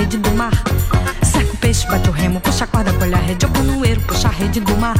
rede do mar. Cerca o peixe, bate o remo, puxa a corda, colhe a rede, o canoeiro, puxa a rede do mar.